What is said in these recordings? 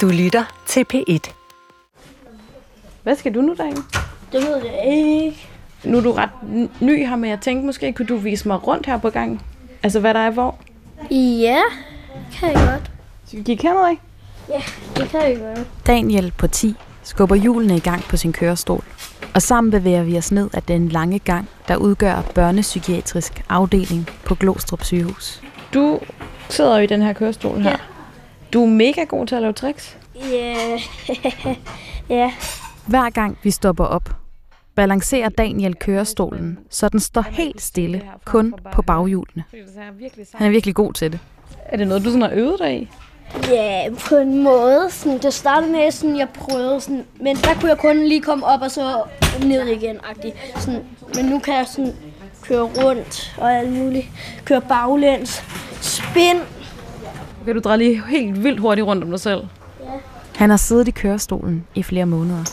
Du lytter til P1. Hvad skal du nu derinde? Det ved jeg ikke. Nu er du ret ny her, men jeg tænkte måske, kunne du vise mig rundt her på gangen? Altså, hvad der er hvor? Ja, kan jeg godt. Skal vi kigge herned, ikke? Ja, det kan jeg godt. Daniel på 10 skubber hjulene i gang på sin kørestol. Og sammen bevæger vi os ned ad den lange gang, der udgør børnepsykiatrisk afdeling på Glostrup sygehus. Du sidder jo i den her kørestol her. Ja. Du er mega god til at lave tricks. Ja, ja. Hver gang vi stopper op, balancerer Daniel kørestolen, så den står helt stille, kun på baghjulene. Han er virkelig god til det. Er det noget, du sådan har øvet dig i? Ja, på en måde. Sådan, det startede med, sådan, jeg prøvede, sådan, men der kunne jeg kun lige komme op og så ned igen. -agtigt. Sådan, men nu kan jeg sådan køre rundt og alt muligt. Køre baglæns. Spin. Kan du dreje lige helt vildt hurtigt rundt om dig selv? Han har siddet i kørestolen i flere måneder.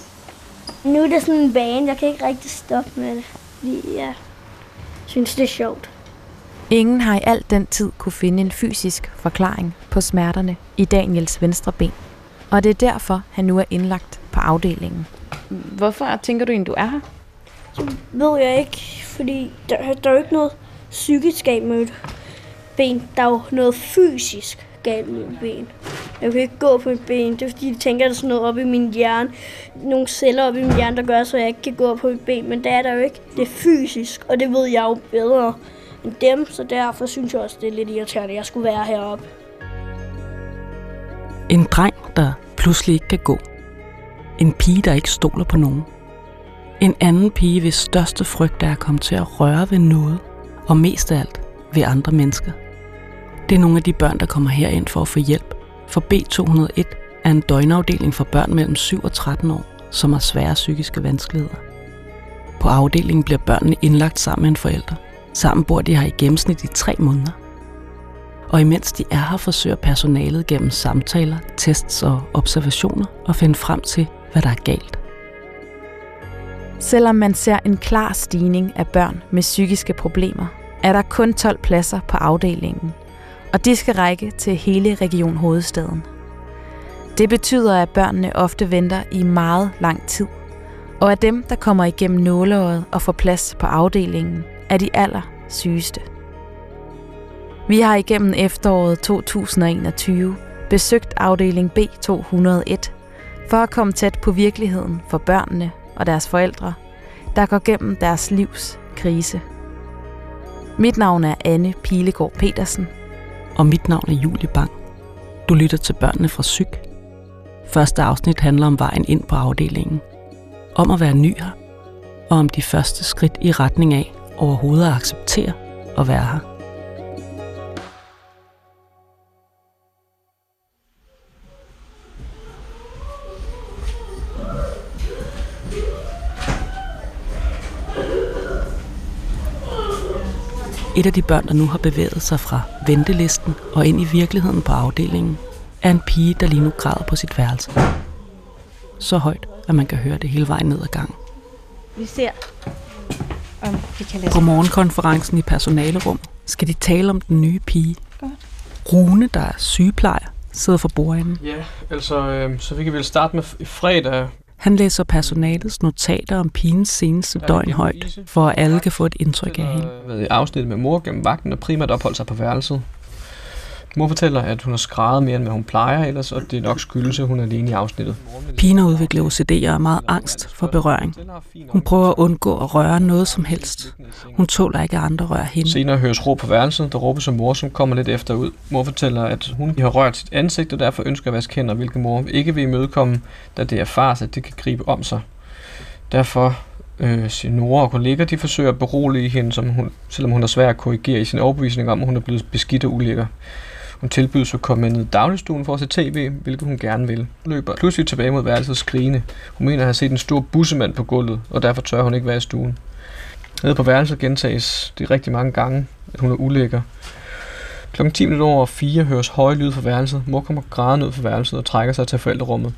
Nu er det sådan en bane, jeg kan ikke rigtig stoppe med det. Fordi jeg synes, det er sjovt. Ingen har i al den tid kunne finde en fysisk forklaring på smerterne i Daniels venstre ben. Og det er derfor, han nu er indlagt på afdelingen. Hvorfor tænker du egentlig, du er her? ved jeg ikke, fordi der, der er jo ikke noget psykisk galt med ben. Der er jo noget fysisk galt med mit ben. Jeg kan ikke gå på mit ben. Det er fordi, de tænker, at der er sådan noget op i min hjerne. Nogle celler op i min hjerne, der gør, så jeg ikke kan gå på mit ben. Men det er der jo ikke. Det er fysisk, og det ved jeg jo bedre end dem. Så derfor synes jeg også, det er lidt irriterende, at jeg skulle være heroppe. En dreng, der pludselig ikke kan gå. En pige, der ikke stoler på nogen. En anden pige, hvis største frygt er at komme til at røre ved noget, og mest af alt ved andre mennesker. Det er nogle af de børn, der kommer herind for at få hjælp. For B201 er en døgnafdeling for børn mellem 7 og 13 år, som har svære psykiske vanskeligheder. På afdelingen bliver børnene indlagt sammen med en forælder. Sammen bor de her i gennemsnit i tre måneder. Og imens de er her, forsøger personalet gennem samtaler, tests og observationer at finde frem til, hvad der er galt. Selvom man ser en klar stigning af børn med psykiske problemer, er der kun 12 pladser på afdelingen, og de skal række til hele Region Hovedstaden. Det betyder, at børnene ofte venter i meget lang tid, og at dem, der kommer igennem nåleåret og får plads på afdelingen, er de aller sygeste. Vi har igennem efteråret 2021 besøgt afdeling B201 for at komme tæt på virkeligheden for børnene og deres forældre, der går gennem deres livs krise. Mit navn er Anne Pilegaard Petersen. Og mit navn er Julie Bang. Du lytter til børnene fra Syg. Første afsnit handler om vejen ind på afdelingen. Om at være ny her. Og om de første skridt i retning af overhovedet at acceptere at være her. Et af de børn, der nu har bevæget sig fra ventelisten og ind i virkeligheden på afdelingen, er en pige, der lige nu græder på sit værelse. Så højt, at man kan høre det hele vejen ned ad gangen. Vi ser, om vi kan læse. På morgenkonferencen i personalerum skal de tale om den nye pige. Godt. Rune, der er sygeplejer, sidder for bordenden. Ja, altså, øh, så vi kan vel starte med f- fredag. Han læser personalets notater om pigens seneste døgn højt, for at alle kan få et indtryk af hende. har været i afsnit med mor gennem vagten og primært opholdt sig på værelset. Mor fortæller, at hun har skrevet mere, end hvad hun plejer ellers, og det er nok skyldes, at hun er alene i afsnittet. Pigen har udviklet OCD og er meget angst for berøring. Hun prøver at undgå at røre noget som helst. Hun tåler ikke, at andre rører hende. Senere høres råb på værelset, der råbes som mor, som kommer lidt efter ud. Mor fortæller, at hun har rørt sit ansigt, og derfor ønsker at vaske hænder, hvilket mor ikke vil imødekomme, da det er fars, at det kan gribe om sig. Derfor øh, Nora og kolleger, de forsøger at berolige hende, som hun, selvom hun er svær at korrigere i sin overbevisning om, at hun er blevet beskidt og ulækker. Hun tilbydes at komme ned i dagligstuen for at se tv, hvilket hun gerne vil. Hun løber pludselig tilbage mod værelset skrigende. Hun mener at have set en stor bussemand på gulvet, og derfor tør hun ikke være i stuen. Nede på værelset gentages det rigtig mange gange, at hun er ulækker. Klokken 10 minutter over 4 høres høje lyd fra værelset. Mor kommer grædende ud fra værelset og trækker sig til forældrerummet.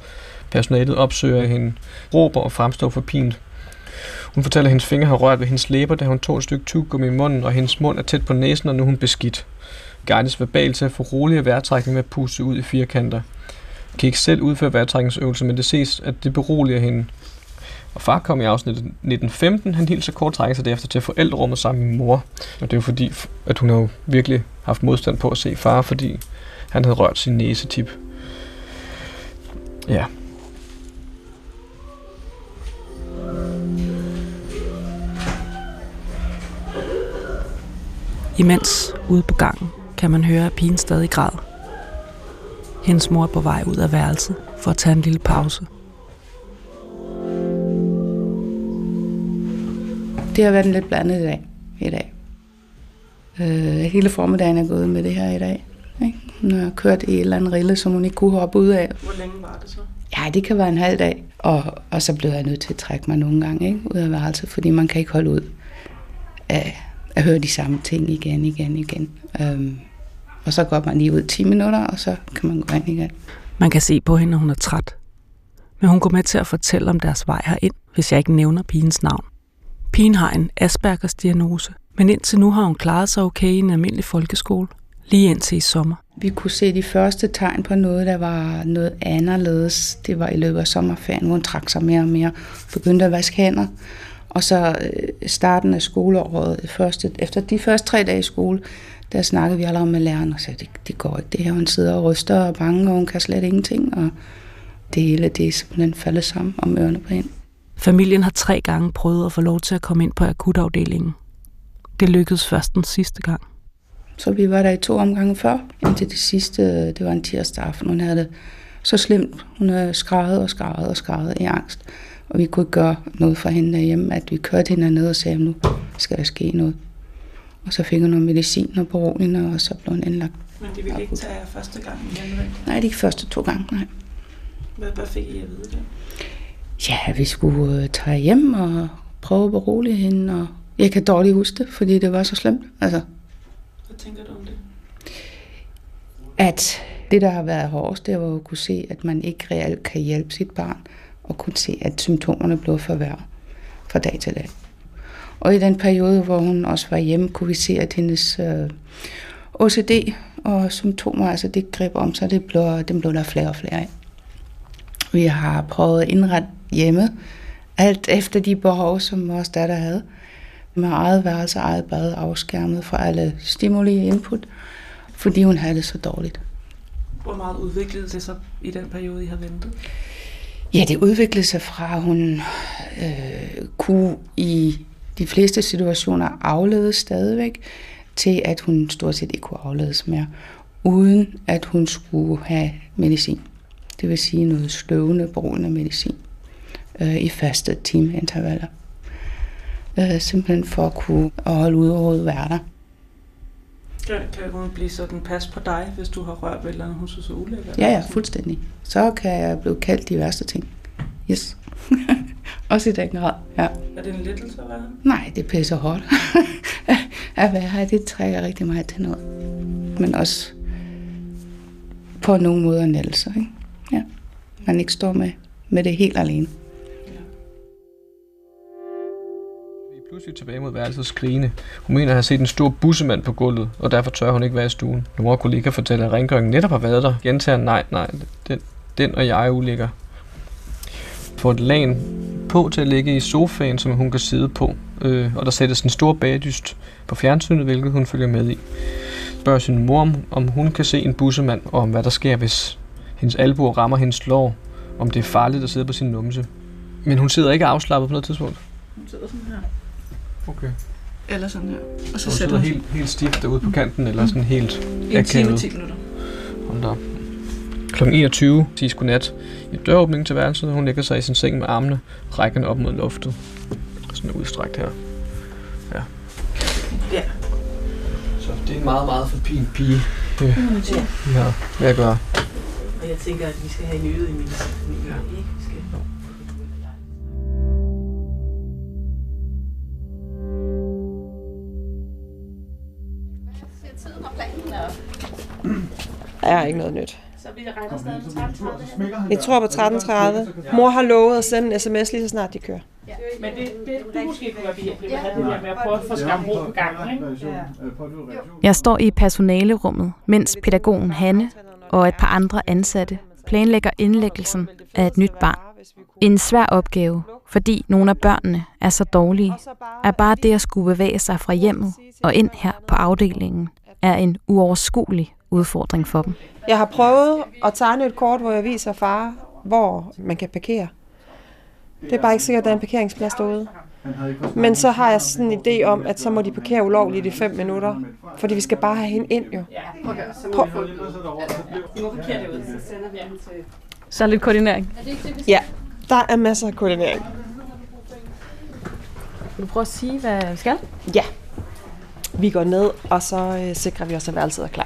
Personalet opsøger hende, råber og fremstår forpint. Hun fortæller, at hendes fingre har rørt ved hendes læber, da hun tog et stykke tyggegummi i munden, og hendes mund er tæt på næsen, og nu er hun beskidt. Guides verbalt til at få roligere vejrtrækning med at puste ud i firkanter. kan ikke selv udføre vejrtrækningsøvelser, men det ses, at det beroliger hende. Og far kom i afsnit 1915, han hilser kort trækker sig derefter til forældrerummet sammen med mor. Og det er jo fordi, at hun har jo virkelig haft modstand på at se far, fordi han havde rørt sin næsetip. Ja. Imens ude på gangen kan man høre, at pigen stadig græder. Hendes mor er på vej ud af værelset for at tage en lille pause. Det har været en lidt blandet dag i dag. Øh, hele formiddagen er gået med det her i dag. Ikke? Hun har kørt i et eller andet rille, som hun ikke kunne hoppe ud af. Hvor længe var det så? Ja, det kan være en halv dag. Og, og så blev jeg nødt til at trække mig nogle gange ikke? ud af værelset, fordi man kan ikke holde ud af at høre de samme ting igen, igen, igen. Øhm, og så går man lige ud 10 minutter, og så kan man gå ind igen. Man kan se på hende, at hun er træt. Men hun går med til at fortælle om deres vej herind, hvis jeg ikke nævner pigens navn. Pigen har en Aspergers diagnose, men indtil nu har hun klaret sig okay i en almindelig folkeskole, lige indtil i sommer. Vi kunne se de første tegn på noget, der var noget anderledes. Det var i løbet af sommerferien, hvor hun trak sig mere og mere, begyndte at vaske hænder. Og så øh, starten af skoleåret, første, efter de første tre dage i skole, der snakkede vi allerede med læreren og sagde, det, det går ikke det her. Hun sidder og ryster og er bange, og hun kan slet ingenting. Og det hele det er simpelthen faldet sammen om ørerne på hende. Familien har tre gange prøvet at få lov til at komme ind på akutafdelingen. Det lykkedes først den sidste gang. Så vi var der i to omgange før, indtil det sidste, det var en tirsdag aften. Hun havde det så slemt. Hun havde skrevet og skrevet og skrevet i angst. Og vi kunne ikke gøre noget for hende derhjemme, at vi kørte hende ned og sagde, nu skal der ske noget. Og så fik hun noget medicin og beroligende, og så blev hun indlagt. Men de ville ikke tage første gang igen, vel? Nej, de første to gange, nej. Hvad, hvad fik I at vide det? Ja, vi skulle øh, tage hjem og prøve at berolige hende, og jeg kan dårligt huske det, fordi det var så slemt. Altså, Hvad tænker du om det? at det, der har været hårdest, det var jo at kunne se, at man ikke reelt kan hjælpe sit barn, og kunne se, at symptomerne blev forværret fra dag til dag. Og i den periode, hvor hun også var hjemme, kunne vi se, at hendes øh, OCD og symptomer, altså det greb om sig, det blev, dem blev der flere og flere af. Vi har prøvet at indrette hjemme, alt efter de behov, som vores datter havde. Med eget værelse, eget bad, afskærmet for alle stimuli input, fordi hun havde det så dårligt. Hvor meget udviklede det sig i den periode, I har ventet? Ja, det udviklede sig fra, at hun øh, kunne i de fleste situationer afledes stadigvæk, til at hun stort set ikke kunne afledes mere, uden at hun skulle have medicin. Det vil sige noget støvende, beroligende medicin øh, i faste timeintervaller. Øh, simpelthen for at kunne holde ud og være der. Kan, hun blive sådan pas på dig, hvis du har rørt ved eller andet, hun synes er ulækkert? Ja, ja, fuldstændig. Så kan jeg blive kaldt de værste ting. Yes. Også i den grad, ja. Er det en lettelse at være her? Nej, det pisser hårdt. at være her, det trækker rigtig meget til noget. Men også på nogen måde en lettelse, ikke? Ja. Man ikke står med, med det helt alene. Vi er pludselig tilbage mod værelset skrigende. Hun mener at have set en stor bussemand på gulvet, og derfor tør hun ikke være i stuen. Nogle kollegaer fortæller, at rengøringen netop har været der. Gentager, nej, nej, den, den og jeg er ulækker. Får et lag på til at ligge i sofaen, som hun kan sidde på. Øh, og der sættes en stor bagdyst på fjernsynet, hvilket hun følger med i. Spørger sin mor, om, om hun kan se en bussemand, og om hvad der sker, hvis hendes albuer rammer hendes lår. Om det er farligt at sidde på sin numse. Men hun sidder ikke afslappet på noget tidspunkt. Hun sidder sådan her. Okay. Eller sådan her. Og så Hun sætter sidder hun helt, helt stift derude på kanten, eller sådan helt en time akavet. 10 minutter. Hold da op. Kl. 21 siges godnat i døråbningen til værelset, og hun lægger sig i sin seng med armene rækkende op mod loftet. Sådan udstrækt her. Ja. Ja. Så det er en meget, meget forpint pige, Ja. vi har med at gøre. Og jeg tænker, at vi skal have øget i min ja. ikke? Vi skal... Der er ikke noget nyt. Så vi regner stadig på 13.30 Jeg tror på 13.30. Mor har lovet at sende en sms lige så snart de kører. Men det, det du måske kunne være behjælpelig med, det der med at prøve at få ro på gangen, ikke? Jeg står i personalerummet, mens pædagogen Hanne og et par andre ansatte planlægger indlæggelsen af et nyt barn. En svær opgave, fordi nogle af børnene er så dårlige, er bare det at skulle bevæge sig fra hjemmet og ind her på afdelingen, er en uoverskuelig udfordring for dem. Jeg har prøvet at tegne et kort, hvor jeg viser far, hvor man kan parkere. Det er bare ikke sikkert, at der er en parkeringsplads derude. Men så har jeg sådan en idé om, at så må de parkere ulovligt i fem minutter. Fordi vi skal bare have hende ind jo. Prøv. Så er lidt koordinering. Ja, der er masser af koordinering. Vil du prøve at sige, hvad vi skal? Ja. Vi går ned, og så øh, sikrer vi os, at værelset er klar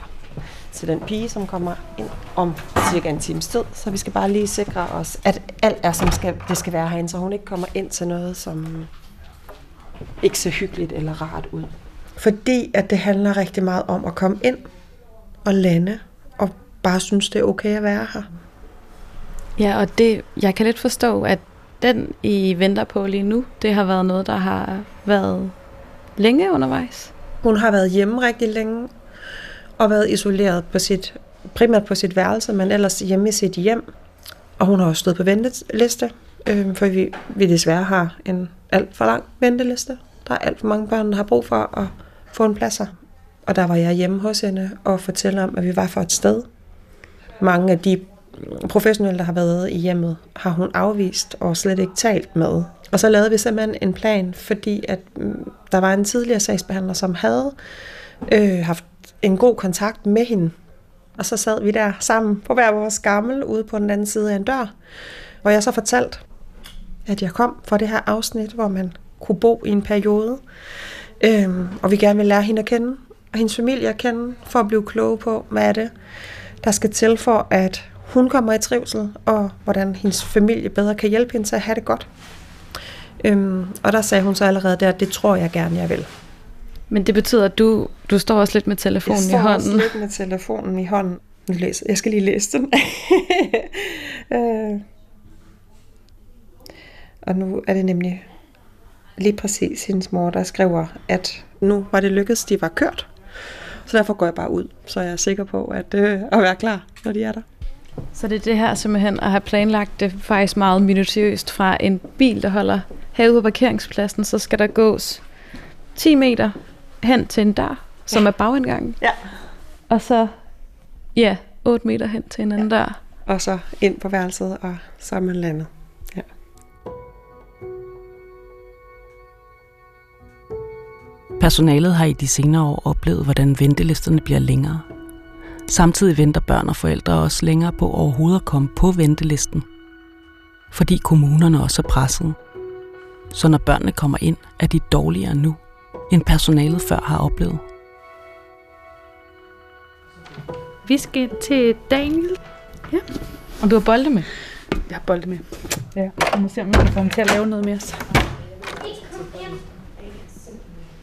til den pige, som kommer ind om cirka en times tid. Så vi skal bare lige sikre os, at alt er, som skal, det skal være herinde, så hun ikke kommer ind til noget, som ikke ser hyggeligt eller rart ud. Fordi at det handler rigtig meget om at komme ind og lande, og bare synes, det er okay at være her. Ja, og det, jeg kan lidt forstå, at den, I venter på lige nu, det har været noget, der har været længe undervejs. Hun har været hjemme rigtig længe, og været isoleret på sit, primært på sit værelse, men ellers hjemme i sit hjem. Og hun har også stået på venteliste, øh, for vi, vi desværre har en alt for lang venteliste. Der er alt for mange børn, der har brug for at få en plads her. Og der var jeg hjemme hos hende og fortælle om, at vi var for et sted. Mange af de professionelle, der har været i hjemmet, har hun afvist og slet ikke talt med. Og så lavede vi simpelthen en plan, fordi at mm, der var en tidligere sagsbehandler, som havde øh, haft en god kontakt med hende. Og så sad vi der sammen på hver vores gammel ude på den anden side af en dør, hvor jeg så fortalte, at jeg kom fra det her afsnit, hvor man kunne bo i en periode, øhm, og vi gerne vil lære hende at kende, og hendes familie at kende, for at blive kloge på, hvad er det, der skal til for, at hun kommer i trivsel, og hvordan hendes familie bedre kan hjælpe hende til at have det godt. Øhm, og der sagde hun så allerede der, det tror jeg gerne, jeg vil. Men det betyder, at du, du står også lidt med telefonen jeg i står hånden. også lidt med telefonen i hånden. Nu læser. Jeg skal lige læse den. øh. Og nu er det nemlig lige præcis hendes mor, der skriver, at nu var det lykkedes, de var kørt. Så derfor går jeg bare ud, så jeg er sikker på at, øh, at være klar, når de er der. Så det er det her simpelthen at have planlagt det faktisk meget minutiøst fra en bil, der holder herude på parkeringspladsen, så skal der gås 10 meter hen til en dør, som ja. er bagindgangen. Ja. Og så, ja, 8 meter hen til en anden ja. dør. Og så ind på værelset, og så er man landet. Ja. Personalet har i de senere år oplevet, hvordan ventelisterne bliver længere. Samtidig venter børn og forældre også længere på overhovedet at komme på ventelisten. Fordi kommunerne også er presset. Så når børnene kommer ind, er de dårligere nu, end personalet før har oplevet. Vi skal til Daniel. Ja. Og du har bolde med? Jeg har bolde med. Ja, jeg må se, om jeg kan få ham til at lave noget mere. Så.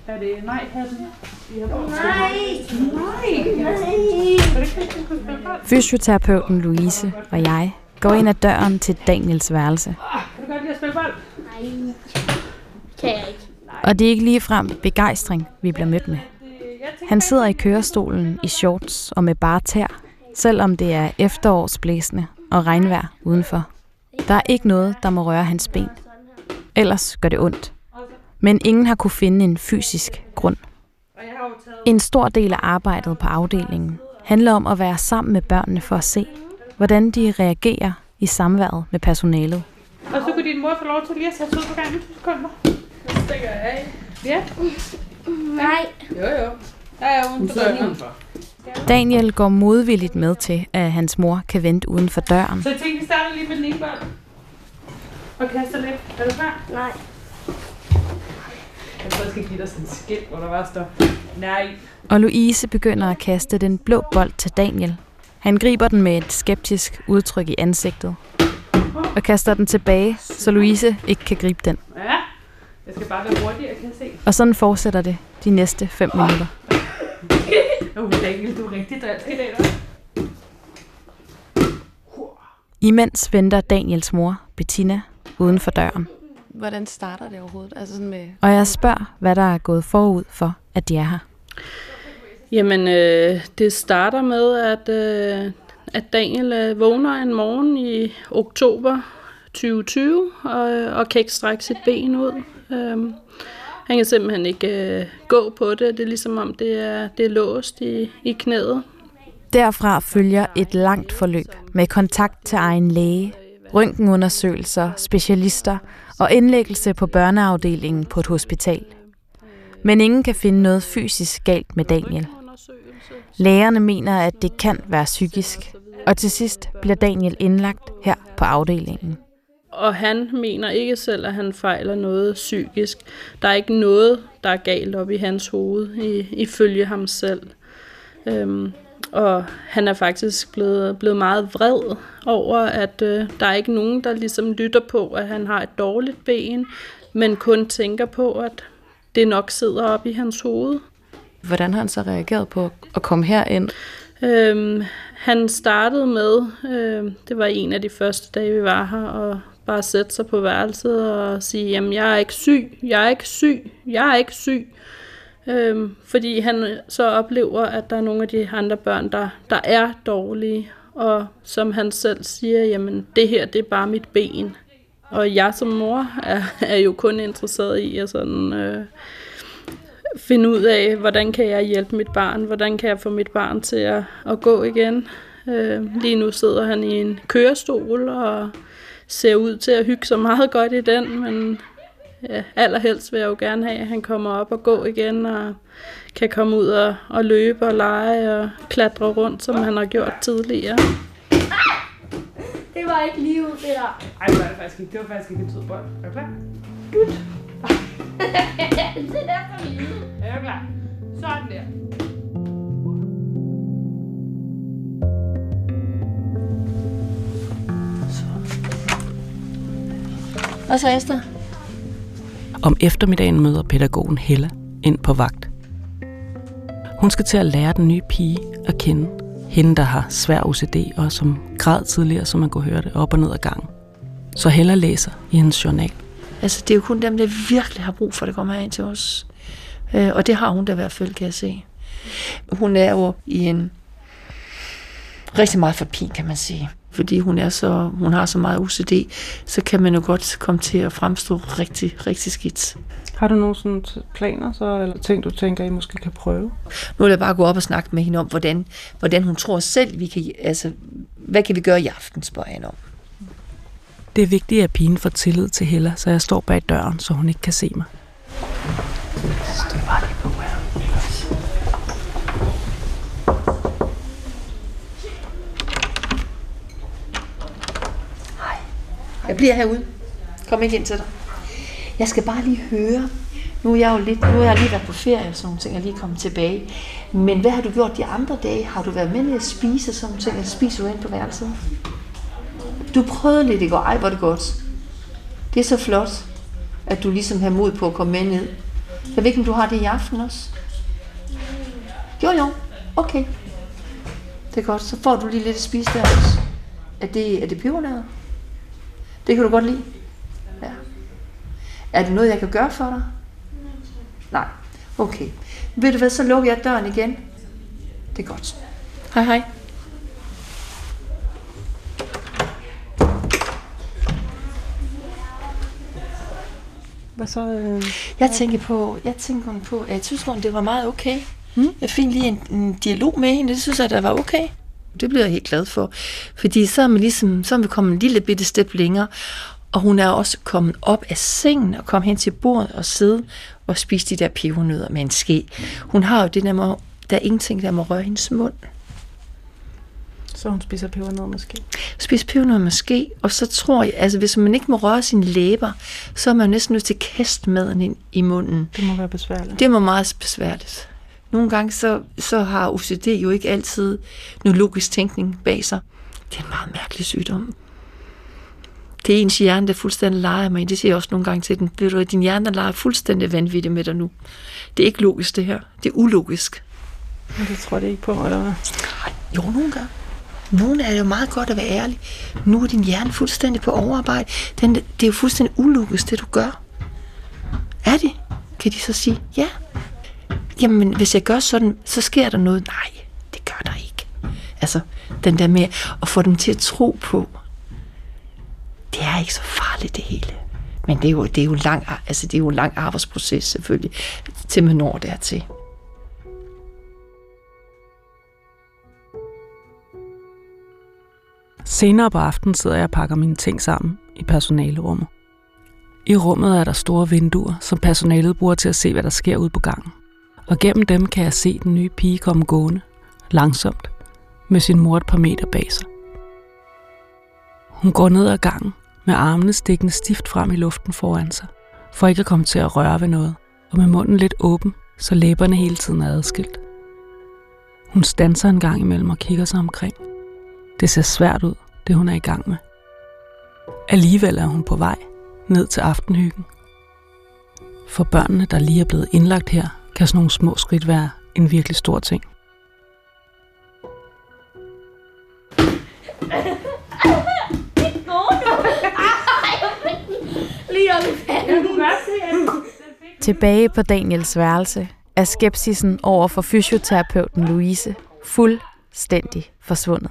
Er det nej, hatten? Nej, nej. Fysioterapeuten Louise og jeg går ind ad døren til Daniels værelse. Kan du godt lide at spille bold? Nej, kan jeg ikke. Og det er ikke ligefrem begejstring, vi bliver mødt med. Han sidder i kørestolen i shorts og med bare tær, selvom det er efterårsblæsende og regnvejr udenfor. Der er ikke noget, der må røre hans ben. Ellers gør det ondt. Men ingen har kunne finde en fysisk grund. En stor del af arbejdet på afdelingen handler om at være sammen med børnene for at se, hvordan de reagerer i samværet med personalet. Og så kunne din mor få lov til lige at sætte ud på gangen to sekunder. Det stikker jeg af. Ja. Nej. Jo, jo. Ja, ja, hun står udenfor. Daniel går modvilligt med til, at hans mor kan vente uden for døren. Så jeg tænkte, vi starter lige med den ene bold. Og kaster lidt. Er du klar? Nej. Jeg tror, jeg skal give dig sådan en skilt, hvor der bare står, nej. Og Louise begynder at kaste den blå bold til Daniel. Han griber den med et skeptisk udtryk i ansigtet. Og kaster den tilbage, så Louise ikke kan gribe den. Ja, jeg skal bare være hurtigere, kan jeg se. Og sådan fortsætter det de næste 5 minutter. Åh, oh, Daniel, du er rigtig dansk i dag, da. Imens venter Daniels mor, Bettina, uden for døren. Hvordan starter det overhovedet? Altså sådan med... Og jeg spørger, hvad der er gået forud for, at de er her. Jamen, øh, det starter med, at øh, at Daniel øh, vågner en morgen i oktober 2020 og, og kan ikke strække sit ben ud. Øhm, han kan simpelthen ikke øh, gå på det. Det er ligesom om, det er, det er låst i, i knæet. Derfra følger et langt forløb med kontakt til egen læge, røntgenundersøgelser, specialister og indlæggelse på børneafdelingen på et hospital. Men ingen kan finde noget fysisk galt med Daniel. Lægerne mener, at det kan være psykisk, og til sidst bliver Daniel indlagt her på afdelingen. Og han mener ikke selv, at han fejler noget psykisk. Der er ikke noget, der er galt op i hans hoved, ifølge ham selv. Øhm, og han er faktisk blevet, blevet meget vred over, at øh, der er ikke nogen, der ligesom lytter på, at han har et dårligt ben, men kun tænker på, at det nok sidder op i hans hoved. Hvordan har han så reageret på at komme herind? Øhm, han startede med, øh, det var en af de første dage, vi var her, og bare sætte sig på værelset og sige, jamen jeg er ikke syg, jeg er ikke syg, jeg er ikke syg. Øhm, fordi han så oplever, at der er nogle af de andre børn, der, der er dårlige, og som han selv siger, jamen det her, det er bare mit ben. Og jeg som mor er, er jo kun interesseret i at sådan, øh, finde ud af, hvordan kan jeg hjælpe mit barn, hvordan kan jeg få mit barn til at, at gå igen. Øh, lige nu sidder han i en kørestol og ser ud til at hygge sig meget godt i den, men ja, allerhelst vil jeg jo gerne have, at han kommer op og gå igen, og kan komme ud og, og løbe og lege og klatre rundt, som han har gjort tidligere. Det var ikke livet, det der. Ej, det var det faktisk ikke. Det var faktisk ikke en sød bold. Er du klar? Gut. det er for livet. Er du klar? Sådan der. Hvad så, Esther? Om eftermiddagen møder pædagogen Hella ind på vagt. Hun skal til at lære den nye pige at kende. Hende, der har svær OCD og som græd tidligere, som man kunne høre det, op og ned ad gangen. Så Hella læser i hendes journal. Altså, det er jo kun dem, der virkelig har brug for, at det kommer ind til os. Øh, og det har hun da i hvert fald, kan jeg se. Hun er jo i en rigtig meget forpin, kan man sige. Fordi hun, er så, hun har så meget OCD, så kan man jo godt komme til at fremstå rigtig, rigtig skidt. Har du nogle sådan planer så, eller ting, du tænker, I måske kan prøve? Nu vil jeg bare gå op og snakke med hende om, hvordan, hvordan hun tror selv, vi kan, altså, hvad kan vi gøre i aften, spørger jeg hende om. Det er vigtigt, at pigen får tillid til Hella, så jeg står bag døren, så hun ikke kan se mig. Stå bare lige på her. Hej. Jeg bliver herude. Kom ikke ind til dig. Jeg skal bare lige høre. Nu er jeg jo lidt, nu er jeg lige været på ferie, og sådan nogle ting, jeg lige kommet tilbage. Men hvad har du gjort de andre dage? Har du været med til at spise sådan nogle ting, eller spiser du ind på værelset? Du prøvede lidt i går. Ej, hvor det godt. Det er så flot, at du ligesom har mod på at komme med ned. Jeg ved ikke, om du har det i aften også? Jo, jo. Okay. Det er godt. Så får du lige lidt at spise der også. Er det, er det pebernødder? Det kan du godt lide? Ja. Er det noget, jeg kan gøre for dig? Nej. Okay. Ved du hvad, så lukker jeg døren igen. Det er godt. Hej hej. Hvad så? Øh... Jeg tænker på, jeg tænker på, at jeg synes, det var meget okay. Hmm? Jeg fik lige en, en dialog med hende, det synes jeg, der var okay. Det bliver jeg helt glad for. Fordi så er, man ligesom, så er vi kommet en lille bitte step længere, og hun er også kommet op af sengen og kom hen til bordet og sidde og spise de der pebernødder med en ske. Hun har jo det der med, der er ingenting, der må røre hendes mund. Så hun spiser pebernødder med ske? Spiser pebernødder med ske, og så tror jeg, altså hvis man ikke må røre sine læber, så er man næsten nødt til at kaste maden ind i munden. Det må være besværligt. Det må meget besværligt. Nogle gange så, så har OCD jo ikke altid noget logisk tænkning bag sig. Det er en meget mærkelig sygdom. Det er ens hjerne, der fuldstændig leger med. Det siger jeg også nogle gange til den. Ved du, din hjerne leger fuldstændig vanvittigt med dig nu. Det er ikke logisk, det her. Det er ulogisk. Men det tror jeg ikke på, eller hvad? Jo, nogle gange. Nogle er jo meget godt at være ærlig. Nu er din hjerne fuldstændig på overarbejde. Den, det er jo fuldstændig ulogisk, det du gør. Er det? Kan de så sige, ja. Jamen, hvis jeg gør sådan, så sker der noget. Nej, det gør der ikke. Altså, den der med at få dem til at tro på, det er ikke så farligt det hele. Men det er jo, det er jo, lang, altså det er jo en lang arbejdsproces selvfølgelig, til man når dertil. Senere på aftenen sidder jeg og pakker mine ting sammen i personalerummet. I rummet er der store vinduer, som personalet bruger til at se, hvad der sker ude på gangen. Og gennem dem kan jeg se den nye pige komme gående, langsomt, med sin mor et par meter bag sig. Hun går ned ad gangen, med armene stikkende stift frem i luften foran sig, for ikke at komme til at røre ved noget, og med munden lidt åben, så læberne hele tiden er adskilt. Hun standser en gang imellem og kigger sig omkring. Det ser svært ud, det hun er i gang med. Alligevel er hun på vej ned til aftenhyggen. For børnene, der lige er blevet indlagt her, kan sådan nogle små skridt være en virkelig stor ting. Tilbage på Daniels værelse er skepsisen over for fysioterapeuten Louise fuldstændig forsvundet.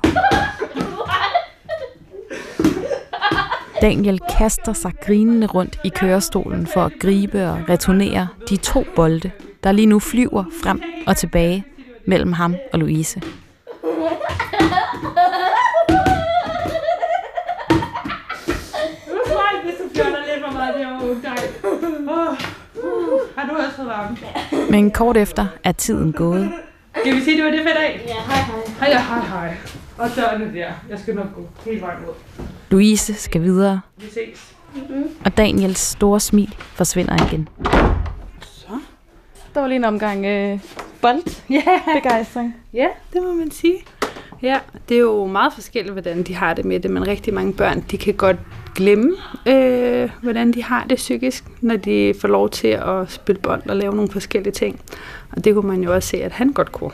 Daniel kaster sig grinende rundt i kørestolen for at gribe og returnere de to bolde, der lige nu flyver frem og tilbage mellem ham og Louise. Er. Har du også fået varme? Men kort efter er tiden gået. Skal vi sige, det var det for i dag? Ja, hej hej. Hej, hej, hej. Og dørene der. Jeg skal nok gå hele vejen ud. Louise skal videre, Vi ses. og Daniels store smil forsvinder igen. Der var lige en omgang øh, bold. Ja. Begejstring. Ja, det må man sige. Ja, det er jo meget forskelligt, hvordan de har det med det, men rigtig mange børn, de kan godt glemme, øh, hvordan de har det psykisk, når de får lov til at spille bold og lave nogle forskellige ting. Og det kunne man jo også se, at han godt kunne.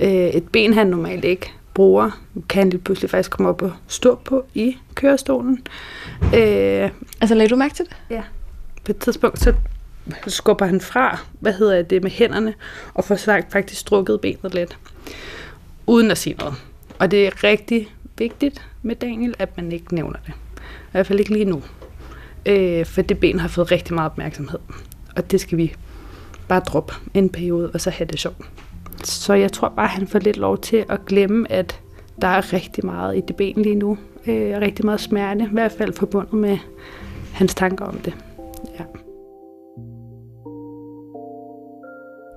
Øh, et ben, han normalt ikke bruger, kan han lige pludselig faktisk komme op og stå på i kørestolen. Øh, Altså, lagde du mærke til det? Ja. På et tidspunkt, så skubber han fra, hvad hedder det, med hænderne, og får faktisk strukket benet lidt, uden at sige noget. Og det er rigtig vigtigt med Daniel, at man ikke nævner det. I hvert fald ikke lige nu. Øh, for det ben har fået rigtig meget opmærksomhed. Og det skal vi bare droppe en periode, og så have det sjovt. Så jeg tror bare, han får lidt lov til at glemme, at der er rigtig meget i det ben lige nu. Øh, rigtig meget smerte, i hvert fald forbundet med hans tanker om det. Ja.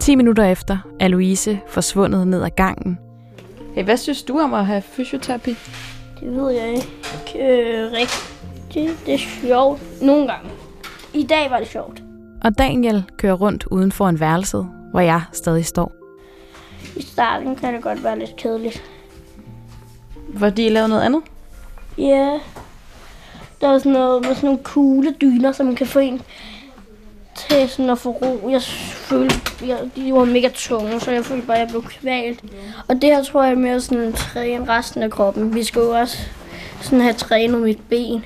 10 minutter efter er Louise forsvundet ned ad gangen. Hey, hvad synes du om at have fysioterapi? Det ved jeg ikke øh, rigtigt. Det er sjovt. Nogle gange. I dag var det sjovt. Og Daniel kører rundt uden for en værelse, hvor jeg stadig står. I starten kan det godt være lidt kedeligt. Fordi I lavede noget andet? Ja. Der er sådan noget med sådan nogle kugle dyner, som man kan få en til sådan at få ro. Jeg følte, jeg, de var mega tunge, så jeg følte bare, at jeg blev kvalt. Og det her tror jeg er mere sådan at træne resten af kroppen. Vi skal jo også sådan have trænet mit ben.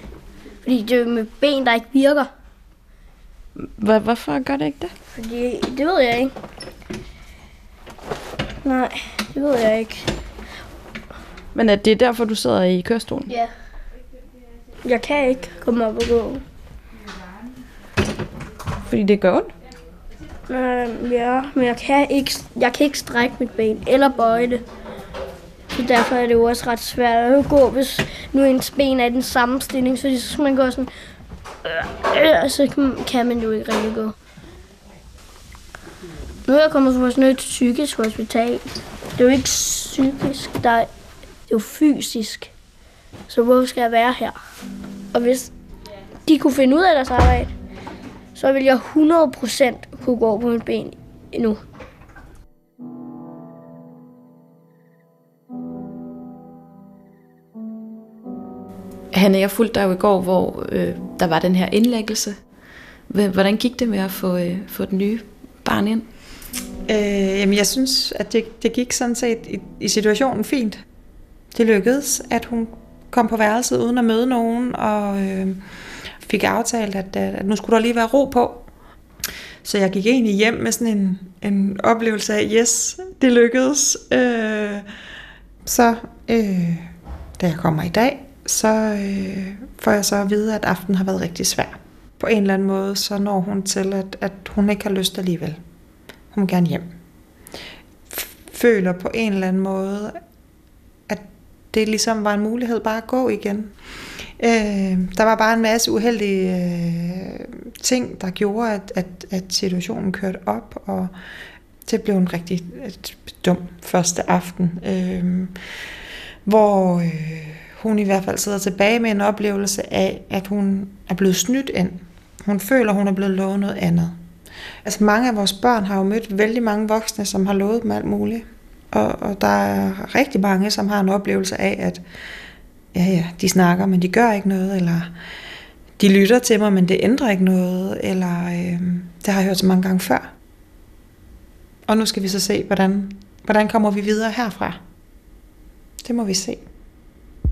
Fordi det er mit ben, der ikke virker. Hvor, hvorfor gør det ikke det? Fordi, det ved jeg ikke. Nej, det ved jeg ikke. Men er det derfor, du sidder i kørestolen? Ja. Jeg kan ikke komme op og gå. Fordi det gør ondt? Øh, ja, men jeg kan, ikke, jeg kan ikke strække mit ben eller bøje det. Så derfor er det jo også ret svært at gå, hvis nu ens ben er i den samme stilling. Så så skal man gå sådan... Øh, øh, så kan- kan man jo ikke rigtig gå. Nu er jeg kommet fra sådan et psykisk hospital. Det er jo ikke psykisk, der er, det er jo fysisk. Så hvorfor skal jeg være her? Og hvis de kunne finde ud af deres arbejde, så vil jeg 100% kunne gå på mit ben endnu. Hanne, jeg fulgte dig jo i går, hvor øh, der var den her indlæggelse. Hvordan gik det med at få, øh, få den nye barn ind? Øh, jamen, jeg synes, at det, det gik sådan set i, i situationen fint. Det lykkedes, at hun kom på værelset uden at møde nogen, og øh, fik aftalt, at, øh, at nu skulle der lige være ro på. Så jeg gik egentlig hjem med sådan en, en oplevelse af, yes, det lykkedes. Øh, så øh, da jeg kommer i dag, så øh, får jeg så at vide, at aftenen har været rigtig svær. På en eller anden måde, så når hun til, at, at hun ikke har lyst alligevel. Hun vil gerne hjem. Føler på en eller anden måde, at det ligesom var en mulighed bare at gå igen. Øh, der var bare en masse uheldige øh, ting, der gjorde, at, at, at situationen kørte op, og det blev en rigtig et dum første aften, øh, hvor øh, hun i hvert fald sidder tilbage med en oplevelse af, at hun er blevet snydt ind. Hun føler, hun er blevet lovet noget andet. Altså mange af vores børn har jo mødt vældig mange voksne, som har lovet dem alt muligt. Og, og der er rigtig mange, som har en oplevelse af, at ja, ja, de snakker, men de gør ikke noget, eller de lytter til mig, men det ændrer ikke noget, eller øh, det har jeg hørt så mange gange før. Og nu skal vi så se, hvordan, hvordan kommer vi videre herfra. Det må vi se,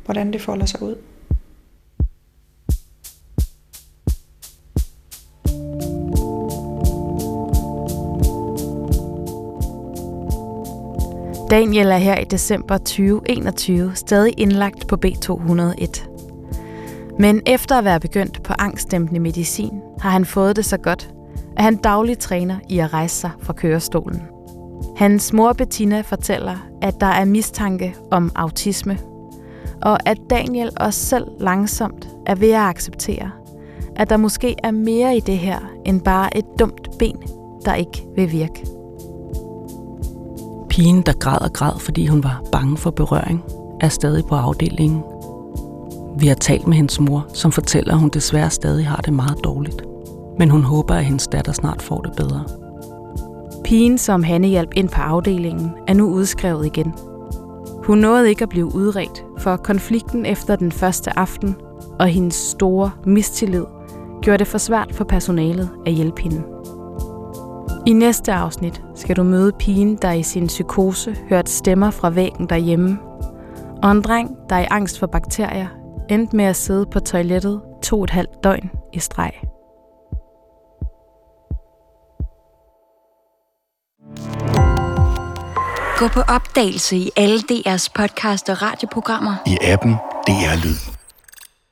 hvordan det folder sig ud. Daniel er her i december 2021 stadig indlagt på B201. Men efter at være begyndt på angstdæmpende medicin, har han fået det så godt, at han dagligt træner i at rejse sig fra kørestolen. Hans mor Bettina fortæller, at der er mistanke om autisme, og at Daniel også selv langsomt er ved at acceptere, at der måske er mere i det her end bare et dumt ben, der ikke vil virke. Pigen, der græd og græd, fordi hun var bange for berøring, er stadig på afdelingen. Vi har talt med hendes mor, som fortæller, at hun desværre stadig har det meget dårligt. Men hun håber, at hendes datter snart får det bedre. Pigen, som Hanne hjalp ind på afdelingen, er nu udskrevet igen. Hun nåede ikke at blive udredt, for konflikten efter den første aften og hendes store mistillid gjorde det for svært for personalet at hjælpe hende. I næste afsnit skal du møde pigen, der i sin psykose hørte stemmer fra væggen derhjemme, og en dreng, der i angst for bakterier endte med at sidde på toilettet to og et halvt døgn i streg. Gå på opdagelse i alle DR's podcast og radioprogrammer. I appen DR Lyd.